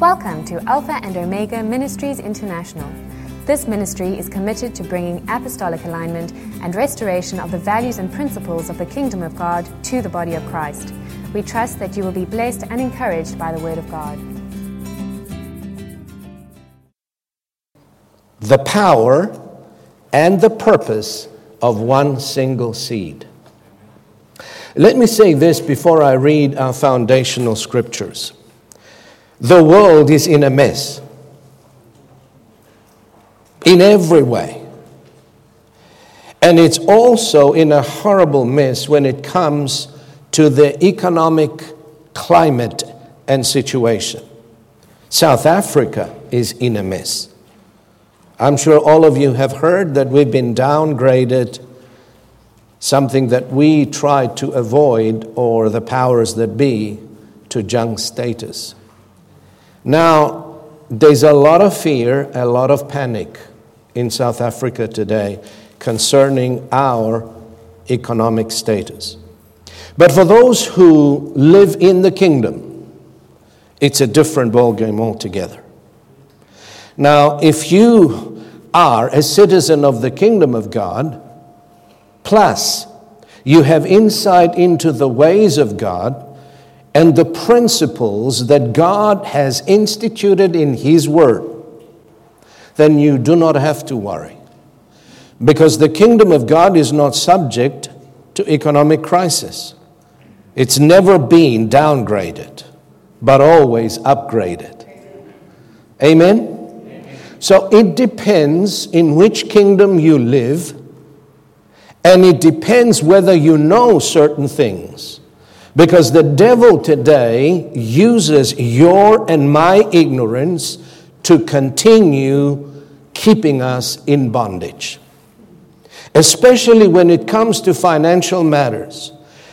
Welcome to Alpha and Omega Ministries International. This ministry is committed to bringing apostolic alignment and restoration of the values and principles of the kingdom of God to the body of Christ. We trust that you will be blessed and encouraged by the word of God. The power and the purpose of one single seed. Let me say this before I read our foundational scriptures. The world is in a mess in every way. And it's also in a horrible mess when it comes to the economic climate and situation. South Africa is in a mess. I'm sure all of you have heard that we've been downgraded, something that we tried to avoid, or the powers that be, to junk status. Now, there's a lot of fear, a lot of panic in South Africa today concerning our economic status. But for those who live in the kingdom, it's a different ballgame altogether. Now, if you are a citizen of the kingdom of God, plus you have insight into the ways of God and the principles that God has instituted in His Word, then you do not have to worry. Because the kingdom of God is not subject to economic crisis. It's never been downgraded, but always upgraded. Amen? So it depends in which kingdom you live, and it depends whether you know certain things. Because the devil today uses your and my ignorance to continue keeping us in bondage. Especially when it comes to financial matters.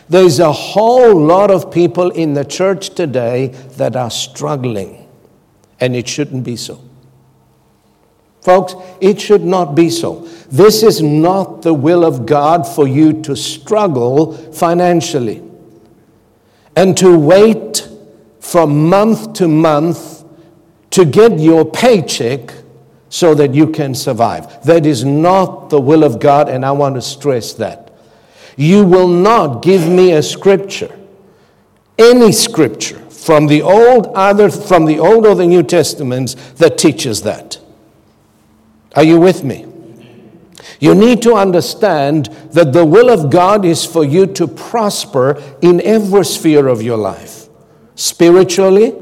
There's a whole lot of people in the church today that are struggling, and it shouldn't be so. Folks, it should not be so. This is not the will of God for you to struggle financially and to wait from month to month to get your paycheck so that you can survive. That is not the will of God, and I want to stress that. You will not give me a scripture, any scripture from the old, either from the Old or the New Testaments, that teaches that. Are you with me? You need to understand that the will of God is for you to prosper in every sphere of your life spiritually,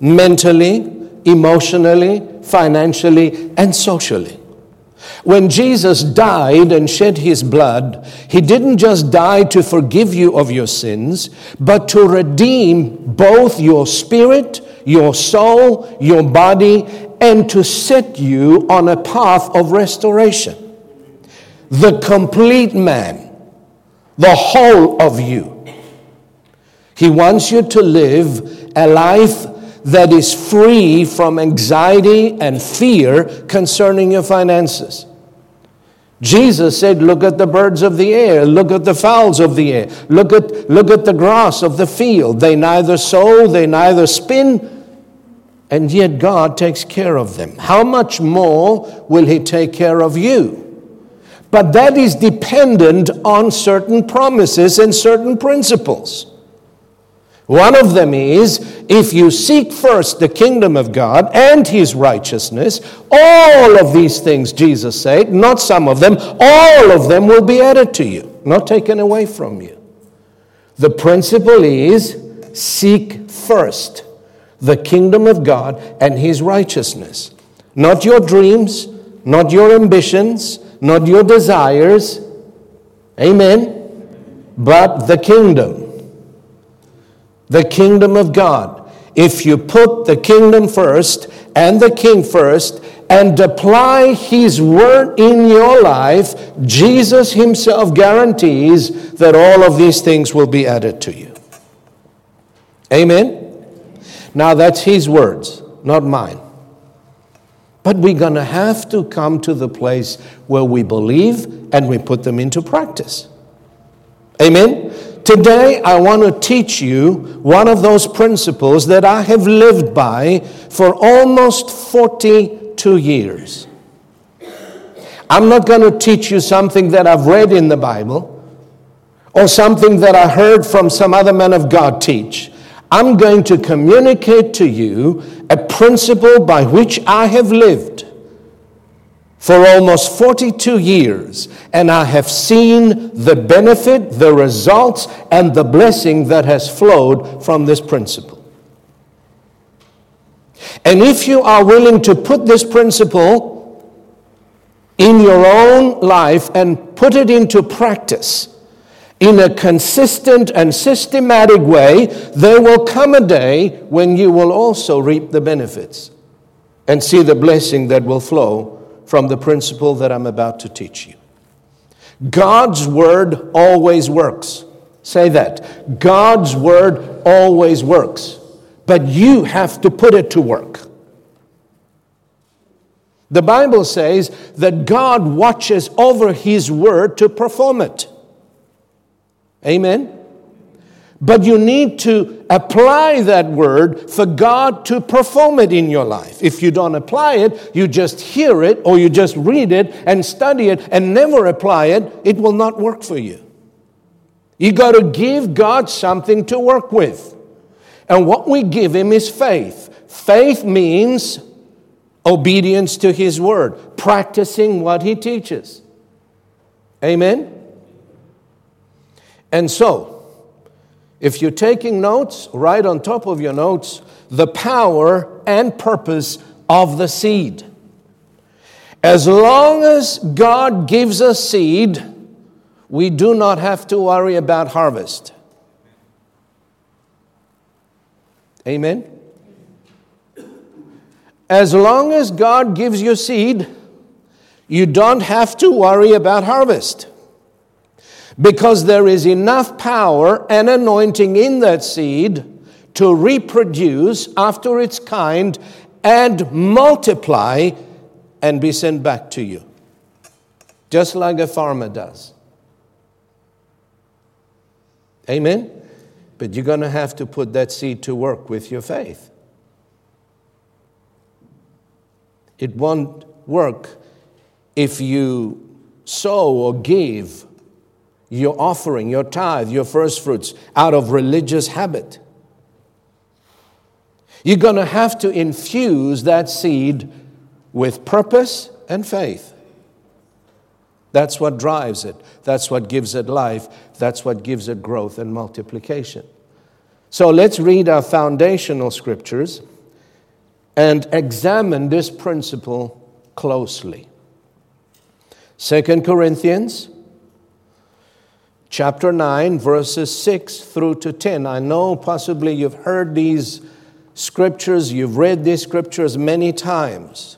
mentally, emotionally, financially, and socially. When Jesus died and shed his blood, he didn't just die to forgive you of your sins, but to redeem both your spirit, your soul, your body, and to set you on a path of restoration. The complete man, the whole of you. He wants you to live a life that is free from anxiety and fear concerning your finances. Jesus said, Look at the birds of the air, look at the fowls of the air, look at, look at the grass of the field. They neither sow, they neither spin, and yet God takes care of them. How much more will He take care of you? But that is dependent on certain promises and certain principles. One of them is if you seek first the kingdom of God and his righteousness, all of these things, Jesus said, not some of them, all of them will be added to you, not taken away from you. The principle is seek first the kingdom of God and his righteousness, not your dreams, not your ambitions, not your desires. Amen. But the kingdom the kingdom of God. If you put the kingdom first and the king first and apply his word in your life, Jesus himself guarantees that all of these things will be added to you. Amen? Now that's his words, not mine. But we're going to have to come to the place where we believe and we put them into practice. Amen? Today, I want to teach you one of those principles that I have lived by for almost 42 years. I'm not going to teach you something that I've read in the Bible or something that I heard from some other man of God teach. I'm going to communicate to you a principle by which I have lived for almost 42 years, and I have seen the benefit, the results, and the blessing that has flowed from this principle. And if you are willing to put this principle in your own life and put it into practice, in a consistent and systematic way, there will come a day when you will also reap the benefits and see the blessing that will flow from the principle that I'm about to teach you. God's word always works. Say that. God's word always works, but you have to put it to work. The Bible says that God watches over his word to perform it. Amen? But you need to apply that word for God to perform it in your life. If you don't apply it, you just hear it or you just read it and study it and never apply it, it will not work for you. You got to give God something to work with. And what we give Him is faith. Faith means obedience to His word, practicing what He teaches. Amen? And so, if you're taking notes, write on top of your notes the power and purpose of the seed. As long as God gives us seed, we do not have to worry about harvest. Amen? As long as God gives you seed, you don't have to worry about harvest because there is enough power and anointing in that seed to reproduce after its kind and multiply and be sent back to you, just like a farmer does. Amen? But you're going to have to put that seed to work with your faith. It won't work if you sow or give your offering, your tithe, your first fruits out of religious habit. You're going to have to infuse that seed with purpose and faith. That's what drives it. That's what gives it life. That's what gives it growth and multiplication. So let's read our foundational scriptures and examine this principle closely. Second Corinthians chapter 9, verses 6 through to 10. I know possibly you've heard these scriptures, you've read these scriptures many times.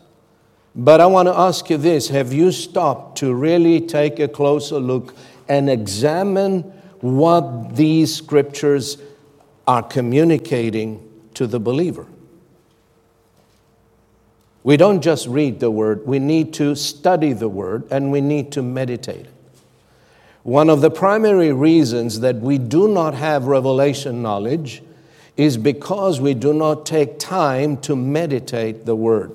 But I want to ask you this Have you stopped to really take a closer look and examine what these scriptures are communicating to the believer? We don't just read the word, we need to study the word and we need to meditate. One of the primary reasons that we do not have revelation knowledge is because we do not take time to meditate the Word.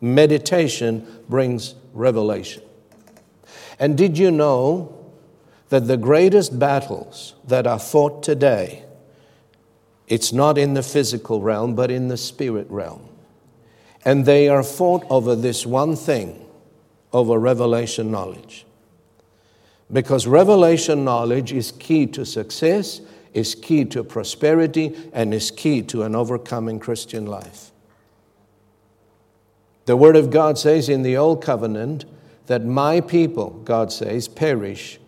Meditation brings revelation. And did you know that the greatest battles that are fought today it's not in the physical realm but in the spirit realm. And they are fought over this one thing over revelation knowledge. Because revelation knowledge is key to success, is key to prosperity, and is key to an overcoming Christian life. The Word of God says in the Old Covenant that my people, God says, perish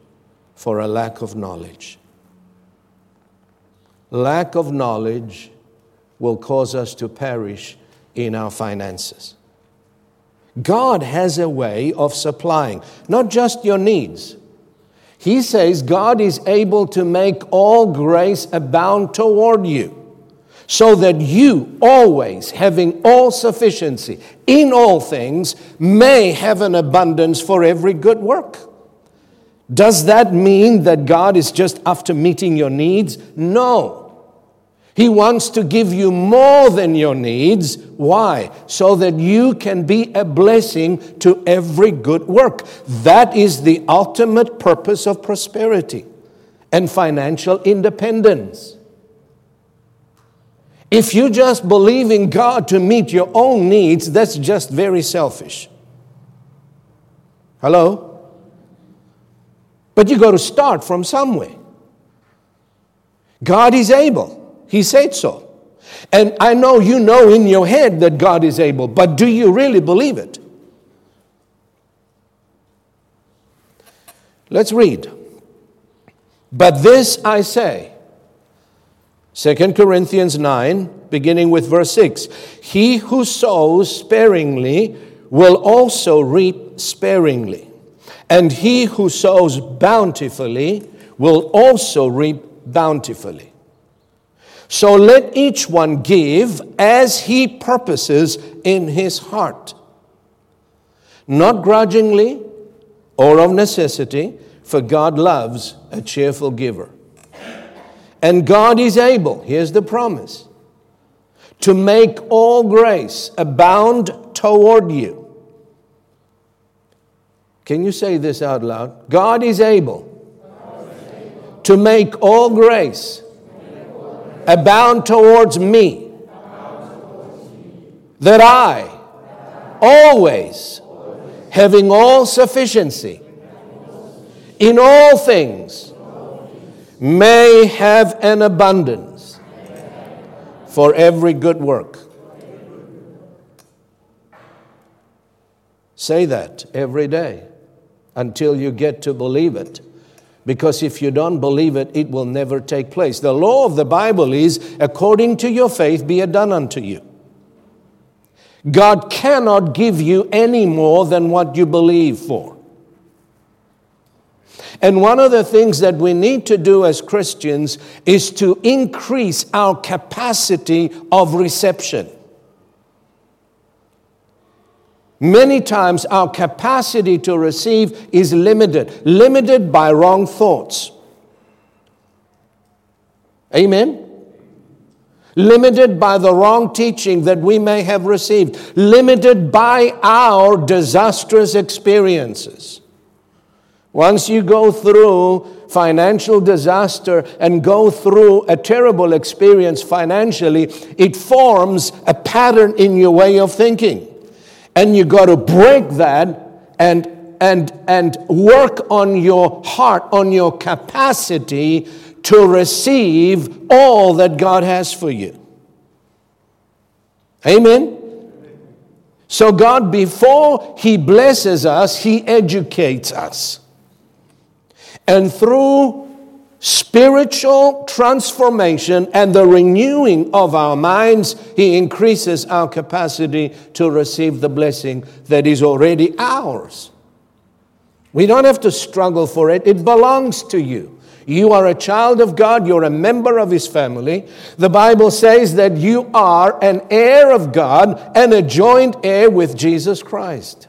for a lack of knowledge. Lack of knowledge will cause us to perish in our finances. God has a way of supplying, not just your needs. He says God is able to make all grace abound toward you, so that you, always having all sufficiency in all things, may have an abundance for every good work. Does that mean that God is just after meeting your needs? No. He wants to give you more than your needs. Why? So that you can be a blessing to every good work. That is the ultimate purpose of prosperity and financial independence. If you just believe in God to meet your own needs, that's just very selfish. Hello? But you got to start from somewhere. God is able. He said so. And I know you know in your head that God is able, but do you really believe it? Let's read. But this I say 2 Corinthians 9, beginning with verse 6 He who sows sparingly will also reap sparingly, and he who sows bountifully will also reap bountifully. So let each one give as he purposes in his heart, not grudgingly or of necessity, for God loves a cheerful giver. And God is able, here's the promise, to make all grace abound toward you. Can you say this out loud? God is able, to make all grace abound towards me, that I always, having all sufficiency in all things, may have an abundance for every good work. Say that every day until you get to believe it. Because if you don't believe it, it will never take place. The law of the Bible is according to your faith, be it done unto you. God cannot give you any more than what you believe for. And one of the things that we need to do as Christians is to increase our capacity of reception. Many times our capacity to receive is limited, limited by wrong thoughts. Amen? Limited by the wrong teaching that we may have received, limited by our disastrous experiences. Once you go through financial disaster and go through a terrible experience financially, it forms a pattern in your way of thinking. And you got to break that and, and, and work on your heart, on your capacity to receive all that God has for you. Amen. So, God, before He blesses us, He educates us. And through spiritual transformation and the renewing of our minds, He increases our capacity to receive the blessing that is already ours. We don't have to struggle for it, it belongs to you. You are a child of God, you're a member of His family. The Bible says that you are an heir of God and a joint heir with Jesus Christ.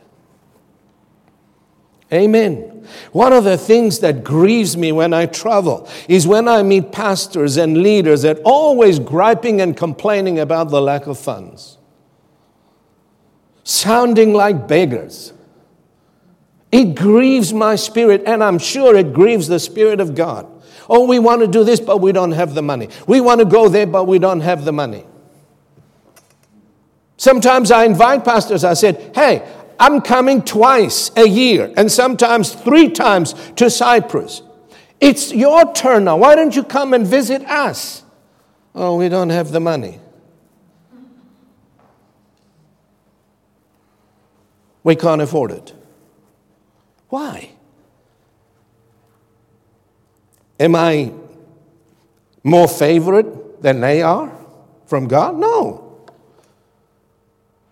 Amen. One of the things that grieves me when I travel is when I meet pastors and leaders that always griping and complaining about the lack of funds, sounding like beggars. It grieves my spirit, and I'm sure it grieves the Spirit of God. Oh, we want to do this, but we don't have the money. We want to go there, but we don't have the money. Sometimes I invite pastors, I said, hey, I'm coming twice a year and sometimes three times to Cyprus. It's your turn now. Why don't you come and visit us? Oh, we don't have the money. We can't afford it. Why? Am I more favored than they are from God? No.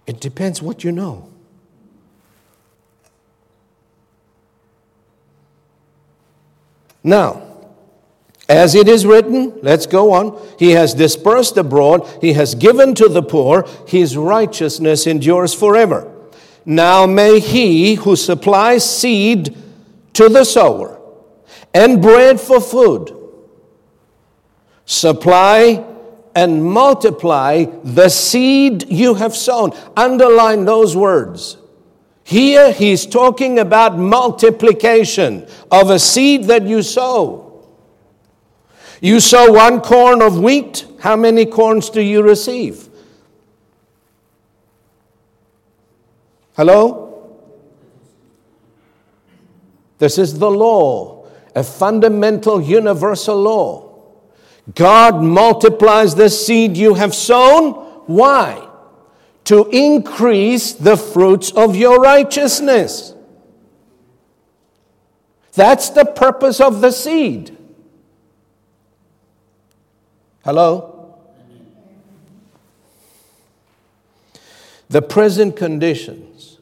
It depends what you know. Now, as it is written, let's go on. He has dispersed abroad, he has given to the poor, his righteousness endures forever. Now may he who supplies seed to the sower and bread for food. Supply and multiply the seed you have sown. Underline those words. Here he's talking about multiplication of a seed that you sow. You sow one corn of wheat, how many corns do you receive? Hello? This is the law, a fundamental universal law. God multiplies the seed you have sown. Why? To increase the fruits of your righteousness. That's the purpose of the seed. Hello? The present conditions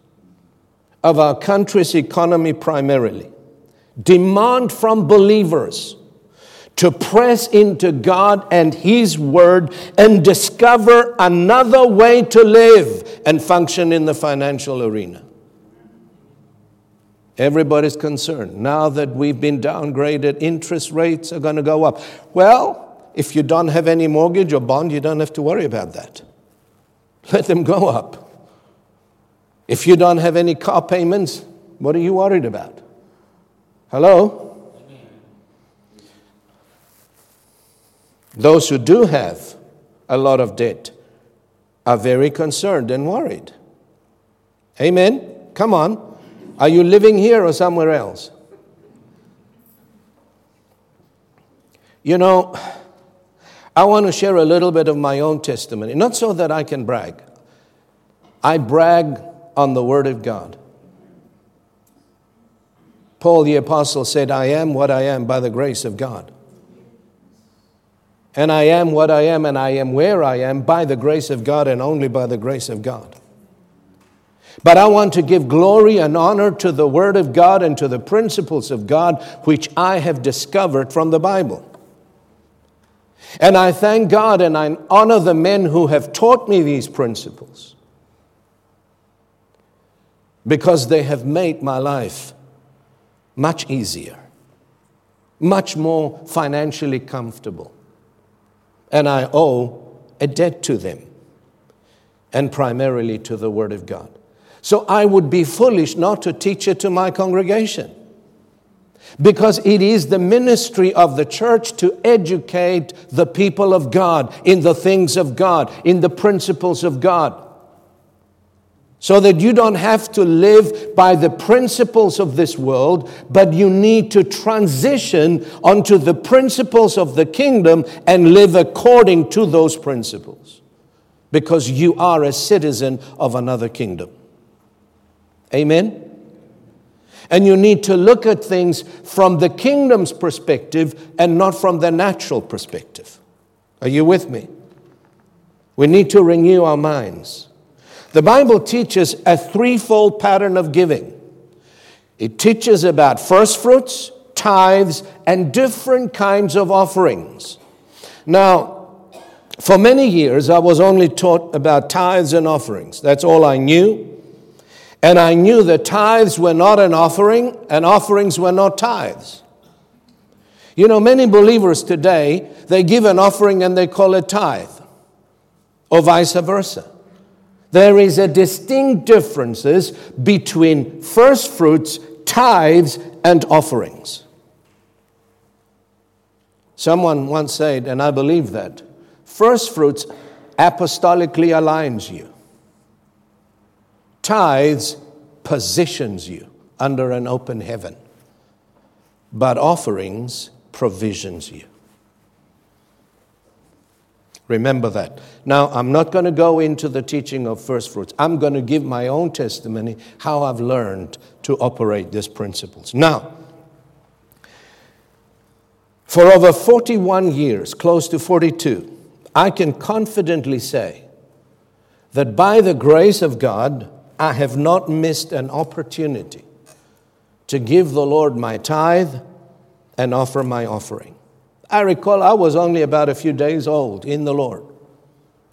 of our country's economy primarily demand from believers to press into God and His Word and discover another way to live and function in the financial arena. Everybody's concerned. Now that we've been downgraded, interest rates are going to go up. Well, if you don't have any mortgage or bond, you don't have to worry about that. Let them go up. If you don't have any car payments, what are you worried about? Hello? Those who do have a lot of debt are very concerned and worried. Amen? Come on. Are you living here or somewhere else? You know, I want to share a little bit of my own testimony, not so that I can brag. I brag on the Word of God. Paul the Apostle said, I am what I am by the grace of God. And I am what I am, and I am where I am by the grace of God and only by the grace of God. But I want to give glory and honor to the Word of God and to the principles of God which I have discovered from the Bible. And I thank God and I honor the men who have taught me these principles because they have made my life much easier, much more financially comfortable. And I owe a debt to them and primarily to the Word of God. So I would be foolish not to teach it to my congregation because it is the ministry of the church to educate the people of God in the things of God, in the principles of God. So that you don't have to live by the principles of this world, but you need to transition onto the principles of the kingdom and live according to those principles. Because you are a citizen of another kingdom. Amen? And you need to look at things from the kingdom's perspective and not from the natural perspective. Are you with me? We need to renew our minds. The Bible teaches a threefold pattern of giving it teaches about first fruits, tithes, and different kinds of offerings. Now, for many years, I was only taught about tithes and offerings. That's all I knew. And I knew that tithes were not an offering and offerings were not tithes. You know, many believers today, they give an offering and they call it tithe, or vice versa. There is a distinct differences between first fruits, tithes, and offerings. Someone once said, and I believe that, first fruits apostolically aligns you tithes positions you under an open heaven, but offerings provisions you. Remember that. Now, I'm not going to go into the teaching of first fruits. I'm going to give my own testimony how I've learned to operate these principles. Now, for over 41 years, close to 42, I can confidently say that by the grace of God, I have not missed an opportunity to give the Lord my tithe and offer my offering. I recall I was only about a few days old in the Lord,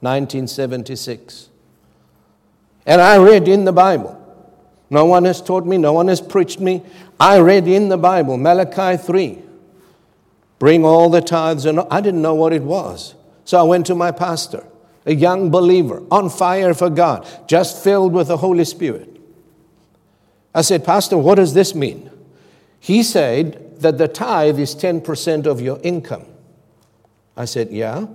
1976. And I read in the Bible. No one has taught me, no one has preached me. I read in the Bible, Malachi 3, Bring all the tithes. And I didn't know what it was. So I went to my pastor, a young believer, on fire for God, just filled with the Holy Spirit. I said, Pastor, what does this mean? He said that the tithe is 10% of your income. I said, Yeah.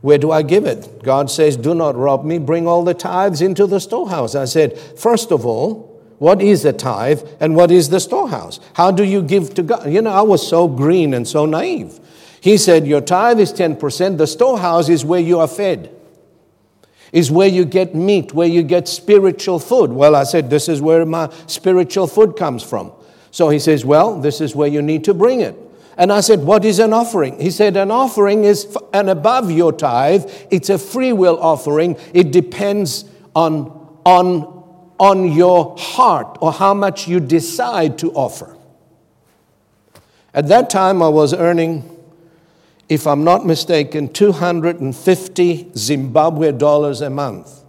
Where do I give it? God says, Do not rob me, bring all the tithes into the storehouse. I said, First of all, what is a tithe and what is the storehouse? How do you give to God? You know, I was so green and so naive. He said, Your tithe is 10%, the storehouse is where you are fed, is where you get meat, where you get spiritual food. Well, I said, This is where my spiritual food comes from. So he says, Well, this is where you need to bring it. And I said, What is an offering? He said, An offering is an above your tithe. It's a free will offering. It depends on, on, on your heart or how much you decide to offer. At that time, I was earning, if I'm not mistaken, 250 Zimbabwe dollars a month.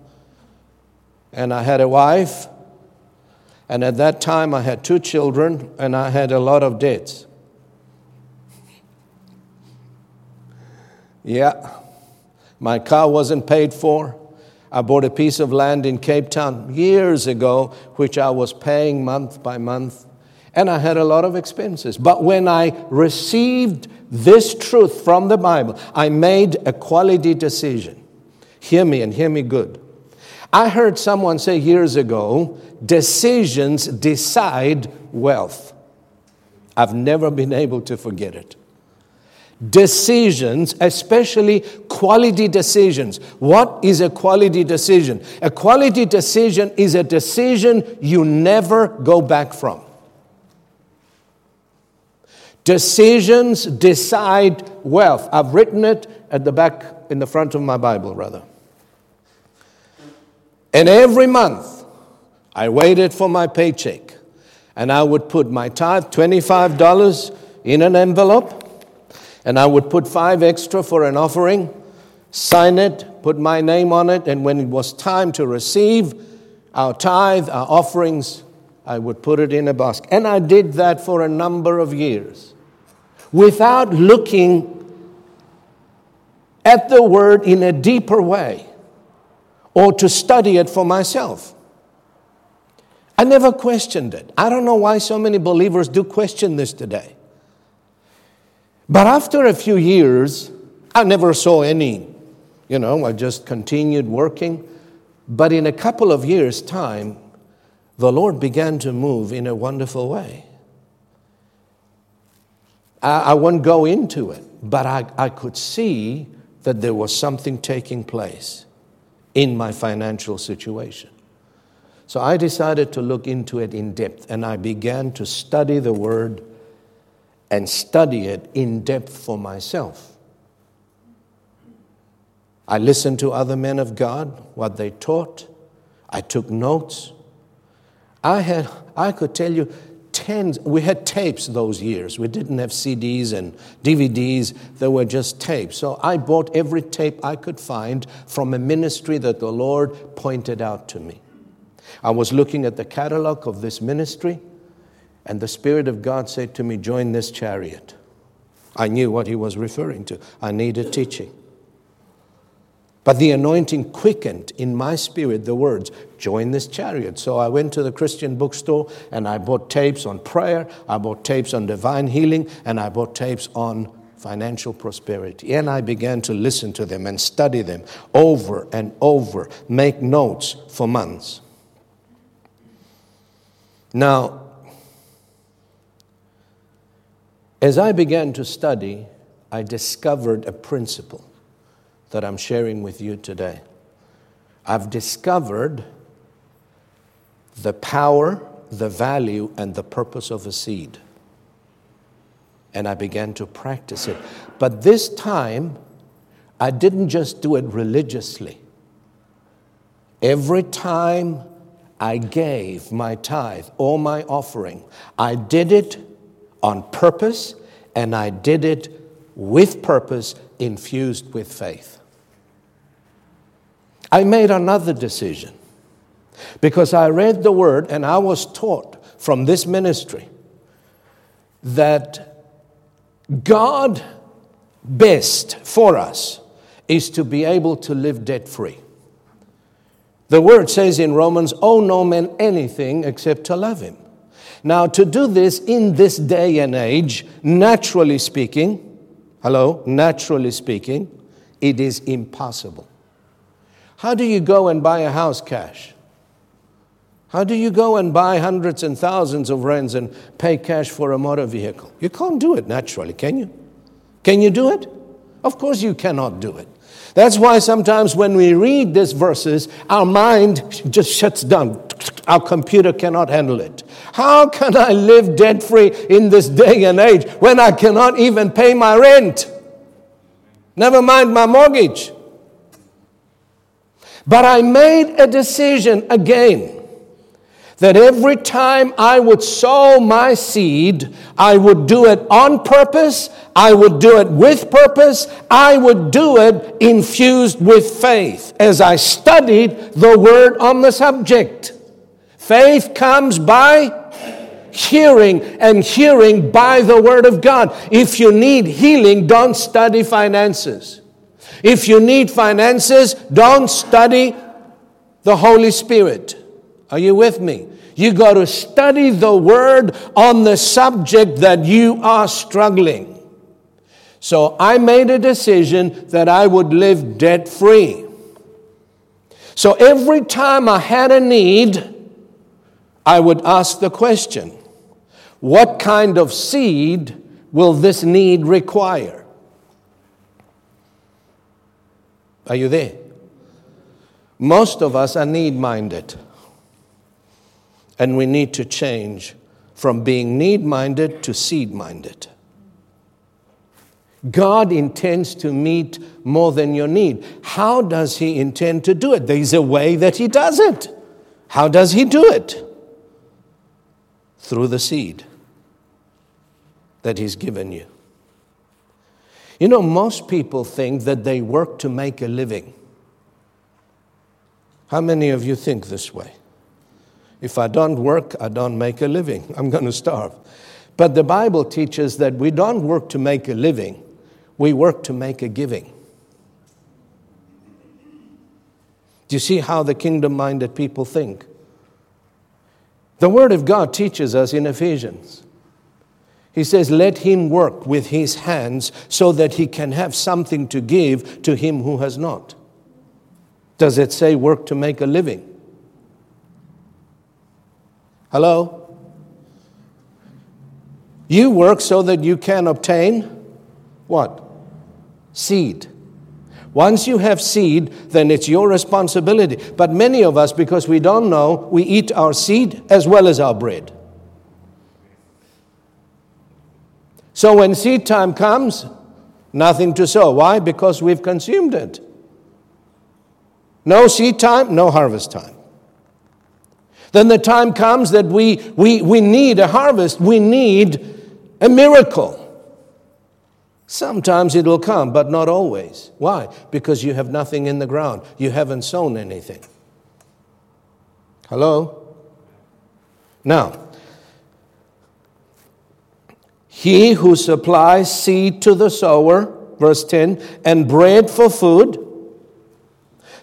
And I had a wife, and at that time, I had two children, and I had a lot of debts. Yeah. My car wasn't paid for. I bought a piece of land in Cape Town years ago, which I was paying month by month, and I had a lot of expenses. But when I received this truth from the Bible, I made a quality decision. Hear me and hear me good. I heard someone say years ago decisions decide wealth. I've never been able to forget it decisions, especially quality decisions. What is a quality decision? A quality decision is a decision you never go back from. Decisions decide wealth. I've written it at the back, in the front of my Bible, rather. And every month, I waited for my paycheck. And I would put my tithe, $25, in an envelope and I would put five extra for an offering, sign it, put my name on it, and when it was time to receive our tithe, our offerings, I would put it in a basket. And I did that for a number of years without looking at the word in a deeper way or to study it for myself. I never questioned it. I don't know why so many believers do question this today. But after a few years, I never saw any, you know, I just continued working. But in a couple of years' time, the Lord began to move in a wonderful way. I, I won't go into it, but I, I could see that there was something taking place in my financial situation. So I decided to look into it in depth and I began to study the Word and study it in depth for myself. I listened to other men of God, what they taught. I took notes. I, had, I could tell you tens, we had tapes those years. We didn't have CDs and DVDs, there were just tapes. So I bought every tape I could find from a ministry that the Lord pointed out to me. I was looking at the catalog of this ministry. And the Spirit of God said to me, Join this chariot. I knew what he was referring to. I needed teaching. But the anointing quickened in my spirit the words, join this chariot. So I went to the Christian bookstore and I bought tapes on prayer, I bought tapes on divine healing, and I bought tapes on financial prosperity. And I began to listen to them and study them over and over, make notes for months. Now, As I began to study, I discovered a principle that I'm sharing with you today. I've discovered the power, the value, and the purpose of a seed. And I began to practice it. But this time, I didn't just do it religiously. Every time I gave my tithe or my offering, I did it on purpose, and I did it with purpose, infused with faith. I made another decision because I read the word and I was taught from this ministry that God best for us is to be able to live debt free. The word says in Romans, owe no man anything except to love him. Now, to do this in this day and age, naturally speaking, hello, naturally speaking, it is impossible. How do you go and buy a house cash? How do you go and buy hundreds and thousands of rands and pay cash for a motor vehicle? You can't do it naturally, can you? Can you do it? Of course, you cannot do it. That's why sometimes when we read these verses, our mind just shuts down. Our computer cannot handle it. How can I live debt free in this day and age when I cannot even pay my rent? Never mind my mortgage. But I made a decision again that every time I would sow my seed, I would do it on purpose, I would do it with purpose, I would do it infused with faith as I studied the word on the subject. Faith comes by hearing and hearing by the word of God. If you need healing, don't study finances. If you need finances, don't study the Holy Spirit. Are you with me? You got to study the word on the subject that you are struggling. So I made a decision that I would live debt free. So every time I had a need, I would ask the question what kind of seed will this need require? Are you there? Most of us are need minded. And we need to change from being need minded to seed minded. God intends to meet more than your need. How does He intend to do it? There's a way that He does it. How does He do it? Through the seed that He's given you. You know, most people think that they work to make a living. How many of you think this way? If I don't work, I don't make a living. I'm going to starve. But the Bible teaches that we don't work to make a living, we work to make a giving. Do you see how the kingdom minded people think? The Word of God teaches us in Ephesians. He says, Let him work with his hands so that he can have something to give to him who has not. Does it say work to make a living? Hello? You work so that you can obtain what? Seed. Once you have seed, then it's your responsibility. But many of us, because we don't know, we eat our seed as well as our bread. So when seed time comes, nothing to sow. Why? Because we've consumed it. No seed time, no harvest time. Then the time comes that we, we, we need a harvest, we need a miracle. Sometimes it will come, but not always. Why? Because you have nothing in the ground, you haven't sown anything. Hello? Now, he who supplies seed to the sower, verse 10, and bread for food,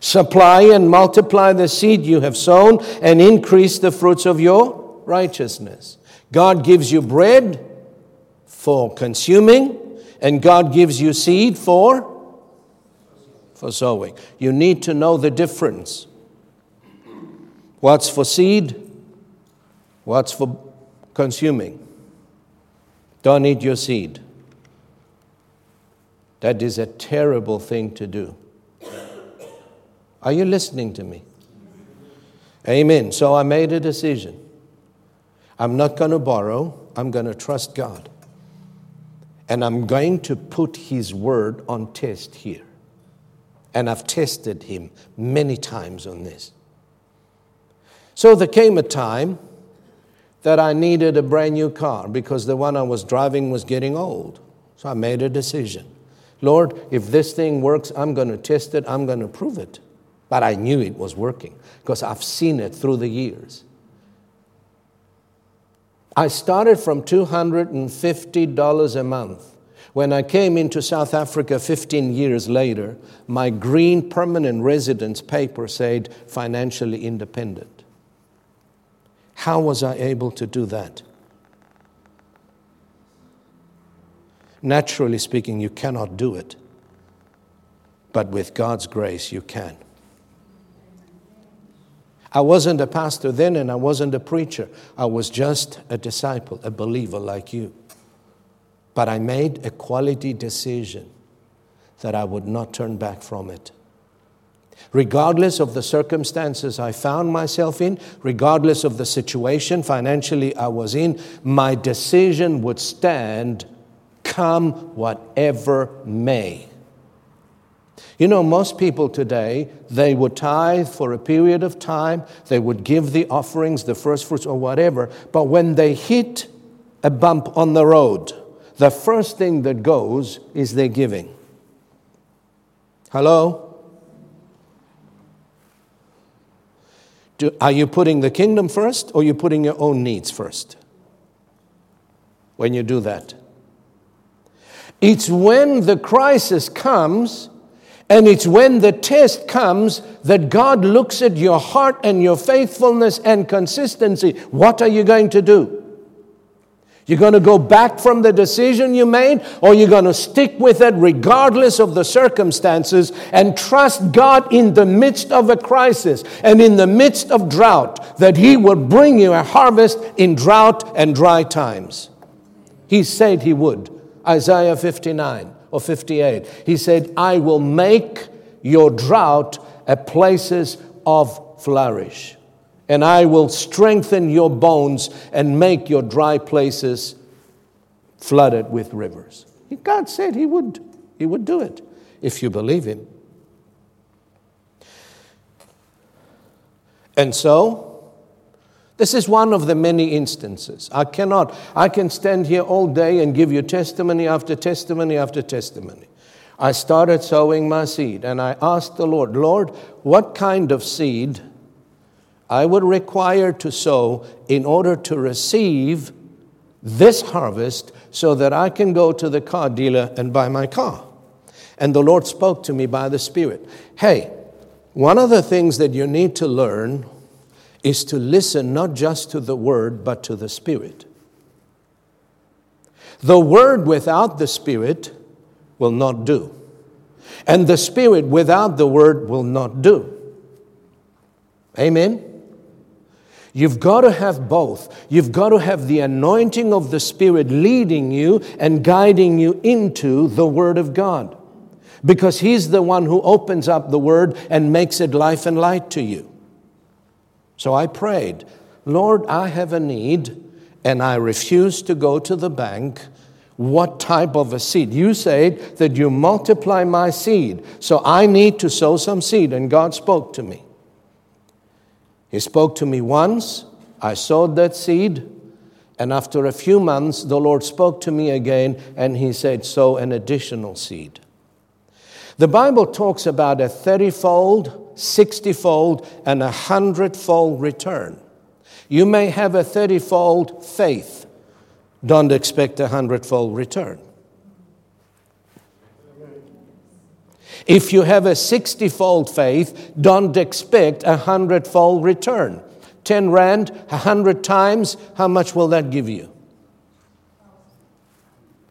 Supply and multiply the seed you have sown and increase the fruits of your righteousness. God gives you bread for consuming, and God gives you seed for, for sowing. You need to know the difference. What's for seed? What's for consuming? Don't eat your seed. That is a terrible thing to do. Are you listening to me? Amen. So I made a decision. I'm not going to borrow, I'm going to trust God. And I'm going to put His word on test here. And I've tested Him many times on this. So there came a time that I needed a brand new car because the one I was driving was getting old. So I made a decision. Lord, if this thing works, I'm going to test it, I'm going to prove it. But I knew it was working because I've seen it through the years. I started from $250 a month When I came into South Africa 15 years later, my green permanent residence paper said financially independent. How was I able to do that? Naturally speaking, you cannot do it. But with God's grace, you can. I wasn't a pastor then and I wasn't a preacher. I was just a disciple, a believer like you. But I made a quality decision that I would not turn back from it. Regardless of the circumstances I found myself in, regardless of the situation financially I was in, my decision would stand come whatever may. You know, most people today, they would tithe for a period of time, they would give the offerings, the first fruits, or whatever, but when they hit a bump on the road, the first thing that goes is their giving. Hello? Do, are you putting the kingdom first or are you putting your own needs first when you do that? It's when the crisis comes and it's when the test comes that God looks at your heart and your faithfulness and consistency. What are you going to do? You're going to go back from the decision you made, or you're going to stick with it regardless of the circumstances and trust God in the midst of a crisis and in the midst of drought that He will bring you a harvest in drought and dry times. He said He would. Isaiah 59 or 58. He said, I will make your drought a places of flourish and I will strengthen your bones and make your dry places flooded with rivers. God said He would. He would do it if you believe Him. And so, this is one of the many instances. I cannot, I can stand here all day and give you testimony after testimony after testimony. I started sowing my seed and I asked the Lord, Lord, what kind of seed I would require to sow in order to receive this harvest so that I can go to the car dealer and buy my car. And the Lord spoke to me by the Spirit. Hey, one of the things that you need to learn is to listen not just to the word, but to the Spirit. The word without the Spirit will not do, and the Spirit without the word will not do. Amen? You've got to have both. You've got to have the anointing of the Spirit leading you and guiding you into the Word of God. Because He's the one who opens up the Word and makes it life and light to you. So I prayed, Lord, I have a need and I refuse to go to the bank. What type of a seed? You said that you multiply my seed. So I need to sow some seed. And God spoke to me. He spoke to me once, I sowed that seed, and after a few months, the Lord spoke to me again and He said, Sow an additional seed. The Bible talks about a 30 fold, 60 fold, and a 100 fold return. You may have a 30 fold faith, don't expect a 100 fold return. If you have a 60 fold faith, don't expect a 100 fold return. 10 rand, 100 times, how much will that give you?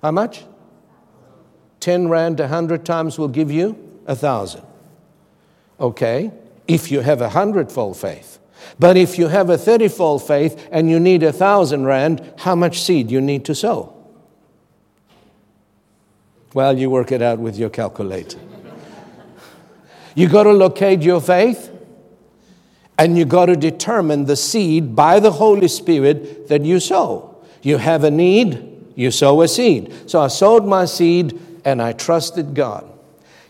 How much? 10 rand, 100 times will give you a thousand. Okay, if you have a 100 fold faith. But if you have a 30 fold faith and you need a thousand rand, how much seed you need to sow? Well, you work it out with your calculator. You got to locate your faith and you got to determine the seed by the Holy Spirit that you sow. You have a need, you sow a seed. So I sowed my seed and I trusted God.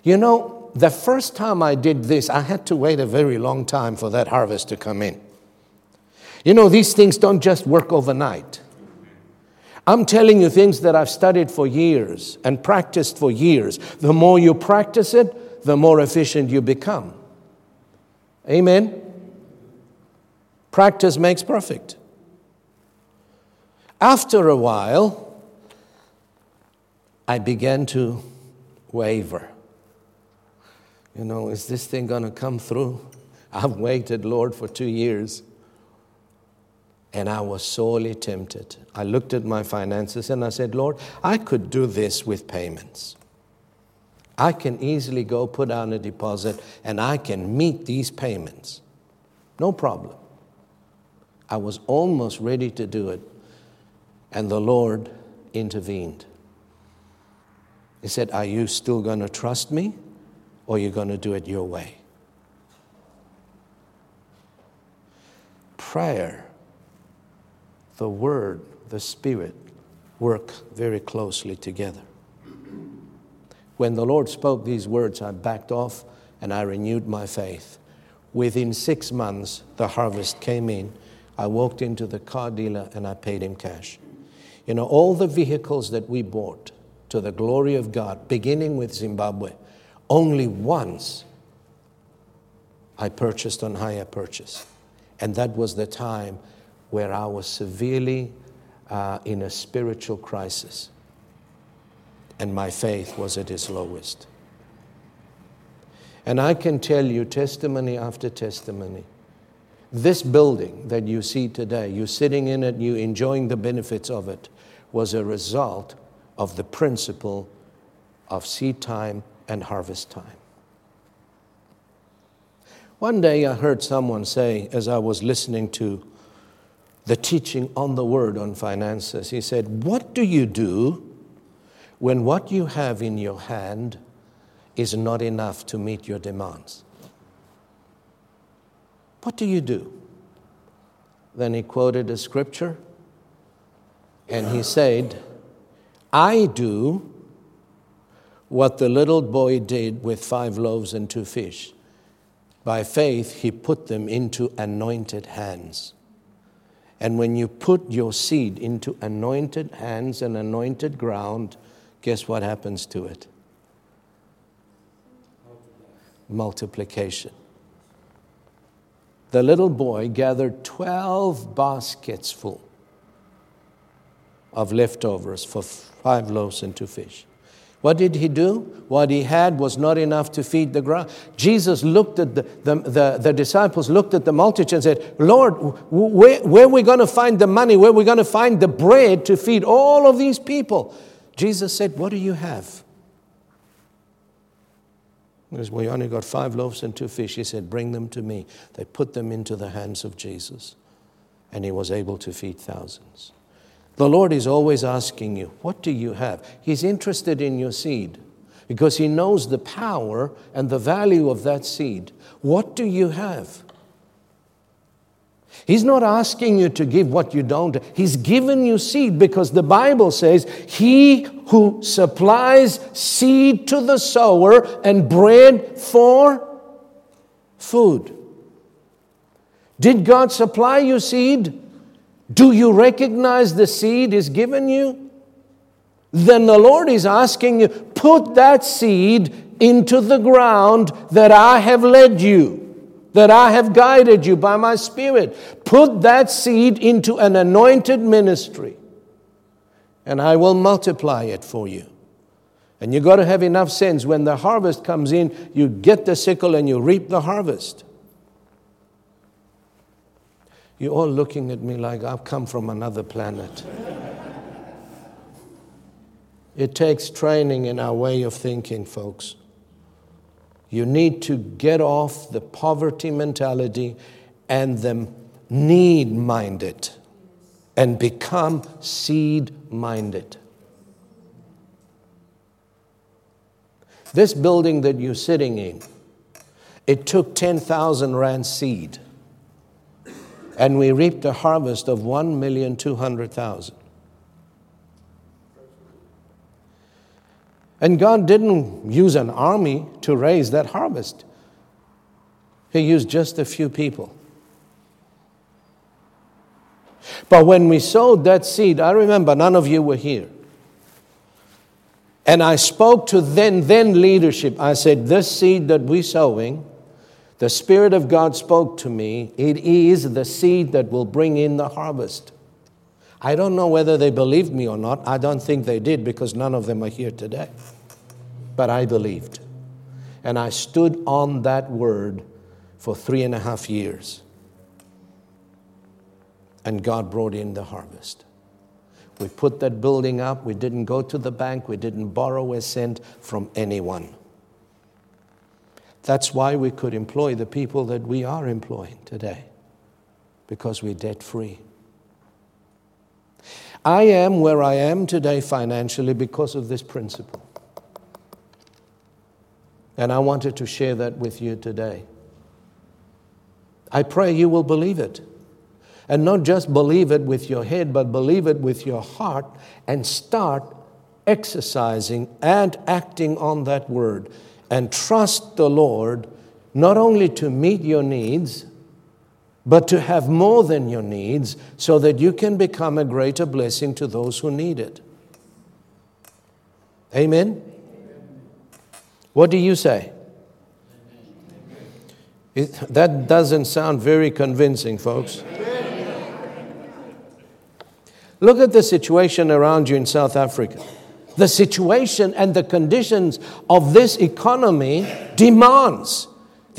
You know, the first time I did this, I had to wait a very long time for that harvest to come in. You know, these things don't just work overnight. I'm telling you things that I've studied for years and practiced for years. The more you practice it, the more efficient you become. Amen? Practice makes perfect. After a while, I began to waver. You know, is this thing going to come through? I've waited, Lord, for two years. And I was sorely tempted. I looked at my finances and I said, Lord, I could do this with payments. I can easily go put down a deposit and I can meet these payments. No problem. I was almost ready to do it. And the Lord intervened. He said, Are you still going to trust me or are you going to do it your way? Prayer the Word, the Spirit work very closely together. When the Lord spoke these words, I backed off and I renewed my faith. Within six months, the harvest came in. I walked into the car dealer and I paid him cash. You know, all the vehicles that we bought to the glory of God, beginning with Zimbabwe, only once I purchased on hire purchase. And that was the time where I was severely uh, in a spiritual crisis and my faith was at its lowest. And I can tell you, testimony after testimony, this building that you see today, you're sitting in it, you're enjoying the benefits of it, was a result of the principle of seed time and harvest time. One day I heard someone say, as I was listening to the teaching on the word on finances. He said, What do you do when what you have in your hand is not enough to meet your demands? What do you do? Then he quoted a scripture and he said, I do what the little boy did with five loaves and two fish. By faith, he put them into anointed hands. And when you put your seed into anointed hands and anointed ground, guess what happens to it? Multiplication. The little boy gathered 12 baskets full of leftovers for five loaves and two fish. What did he do? What he had was not enough to feed the ground. Jesus looked at the, the, the, the disciples, looked at the multitude and said, Lord, where, where are we going to find the money? Where are we going to find the bread to feed all of these people? Jesus said, What do you have? He goes, Well, you only got five loaves and two fish. He said, Bring them to me. They put them into the hands of Jesus, and he was able to feed thousands. The Lord is always asking you, What do you have? He's interested in your seed because He knows the power and the value of that seed. What do you have? He's not asking you to give what you don't. He's given you seed because the Bible says, He who supplies seed to the sower and bread for food. Did God supply you seed? Do you recognize the seed is given you? Then the Lord is asking you, put that seed into the ground that I have led you, that I have guided you by my Spirit. Put that seed into an anointed ministry, and I will multiply it for you. And you've got to have enough sense. When the harvest comes in, you get the sickle and you reap the harvest. You're all looking at me like I've come from another planet. it takes training in our way of thinking, folks. You need to get off the poverty mentality and the need minded and become seed minded. This building that you're sitting in, it took 10,000 Rand seed and we reaped a harvest of 1,200,000. And God didn't use an army to raise that harvest. He used just a few people. But when we sowed that seed, I remember none of you were here. And I spoke to then then leadership. I said, This seed that we're sowing the Spirit of God spoke to me. It is the seed that will bring in the harvest. I don't know whether they believed me or not. I don't think they did because none of them are here today. But I believed. And I stood on that word for three and a half years. And God brought in the harvest. We put that building up. We didn't go to the bank. We didn't borrow a cent from anyone. That's why we could employ the people that we are employing today, because we're debt free. I am where I am today financially because of this principle. And I wanted to share that with you today. I pray you will believe it. And not just believe it with your head, but believe it with your heart and start exercising and acting on that word. And trust the Lord not only to meet your needs, but to have more than your needs so that you can become a greater blessing to those who need it. Amen? What do you say? It, that doesn't sound very convincing, folks. Look at the situation around you in South Africa. The situation and the conditions of this economy demands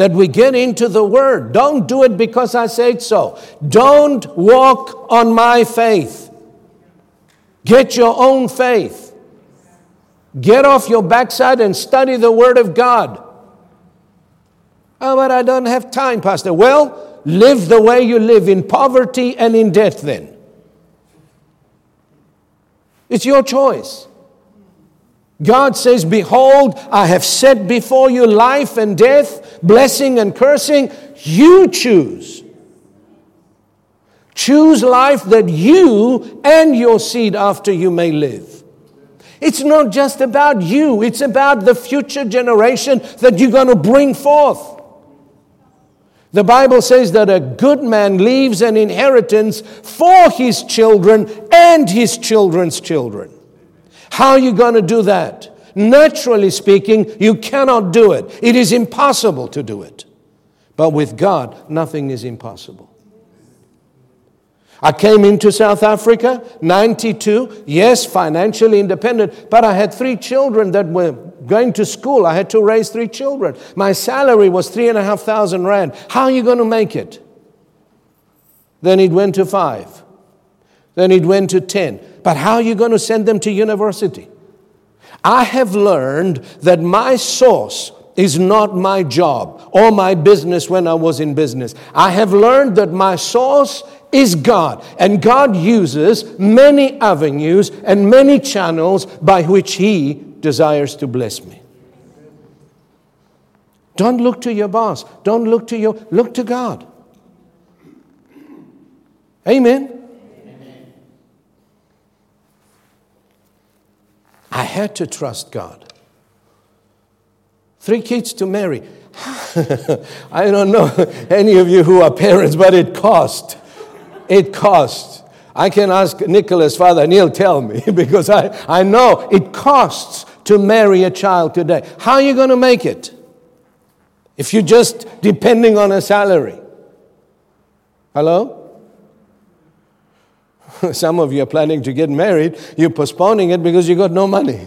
that we get into the Word. Don't do it because I said so. Don't walk on my faith. Get your own faith. Get off your backside and study the Word of God. Oh, but I don't have time, Pastor. Well, live the way you live in poverty and in debt then. It's your choice. God says, Behold, I have set before you life and death, blessing and cursing. You choose. Choose life that you and your seed after you may live. It's not just about you, it's about the future generation that you're going to bring forth. The Bible says that a good man leaves an inheritance for his children and his children's children. How are you going to do that? Naturally speaking, you cannot do it. It is impossible to do it. But with God, nothing is impossible. I came into South Africa, 92, yes, financially independent, but I had three children that were going to school. I had to raise three children. My salary was three and a half thousand rand. How are you going to make it? Then it went to five. Then it went to 10. But how are you going to send them to university? I have learned that my source is not my job or my business when I was in business. I have learned that my source is God, and God uses many avenues and many channels by which He desires to bless me. Don't look to your boss. Don't look to your look to God. Amen. I had to trust God. Three kids to marry. I don't know any of you who are parents, but it cost. It costs. I can ask Nicholas' father, and he'll tell me because I, I know it costs to marry a child today. How are you going to make it? If you're just depending on a salary. Hello? Some of you are planning to get married, you're postponing it because you got no money.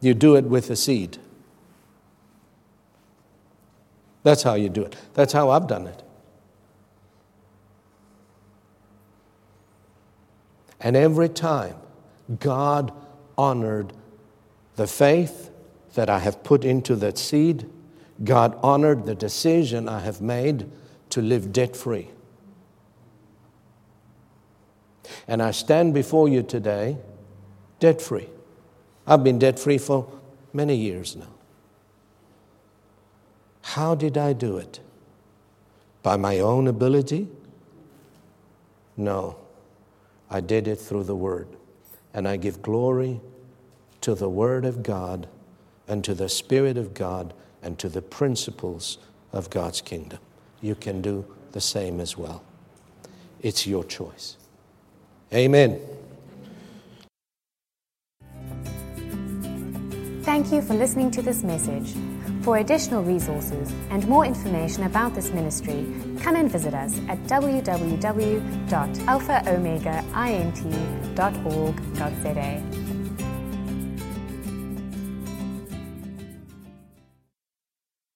You do it with a seed. That's how you do it. That's how I've done it. And every time, God honored the faith that I have put into that seed. God honored the decision I have made to live debt free. And I stand before you today debt free. I've been debt free for many years now. How did I do it? By my own ability? No. I did it through the Word. And I give glory to the Word of God and to the Spirit of God and to the principles of God's kingdom you can do the same as well. It's your choice. Amen. Thank you for listening to this message. For additional resources and more information about this ministry, come and visit us at www.alphaomegaint.org.za.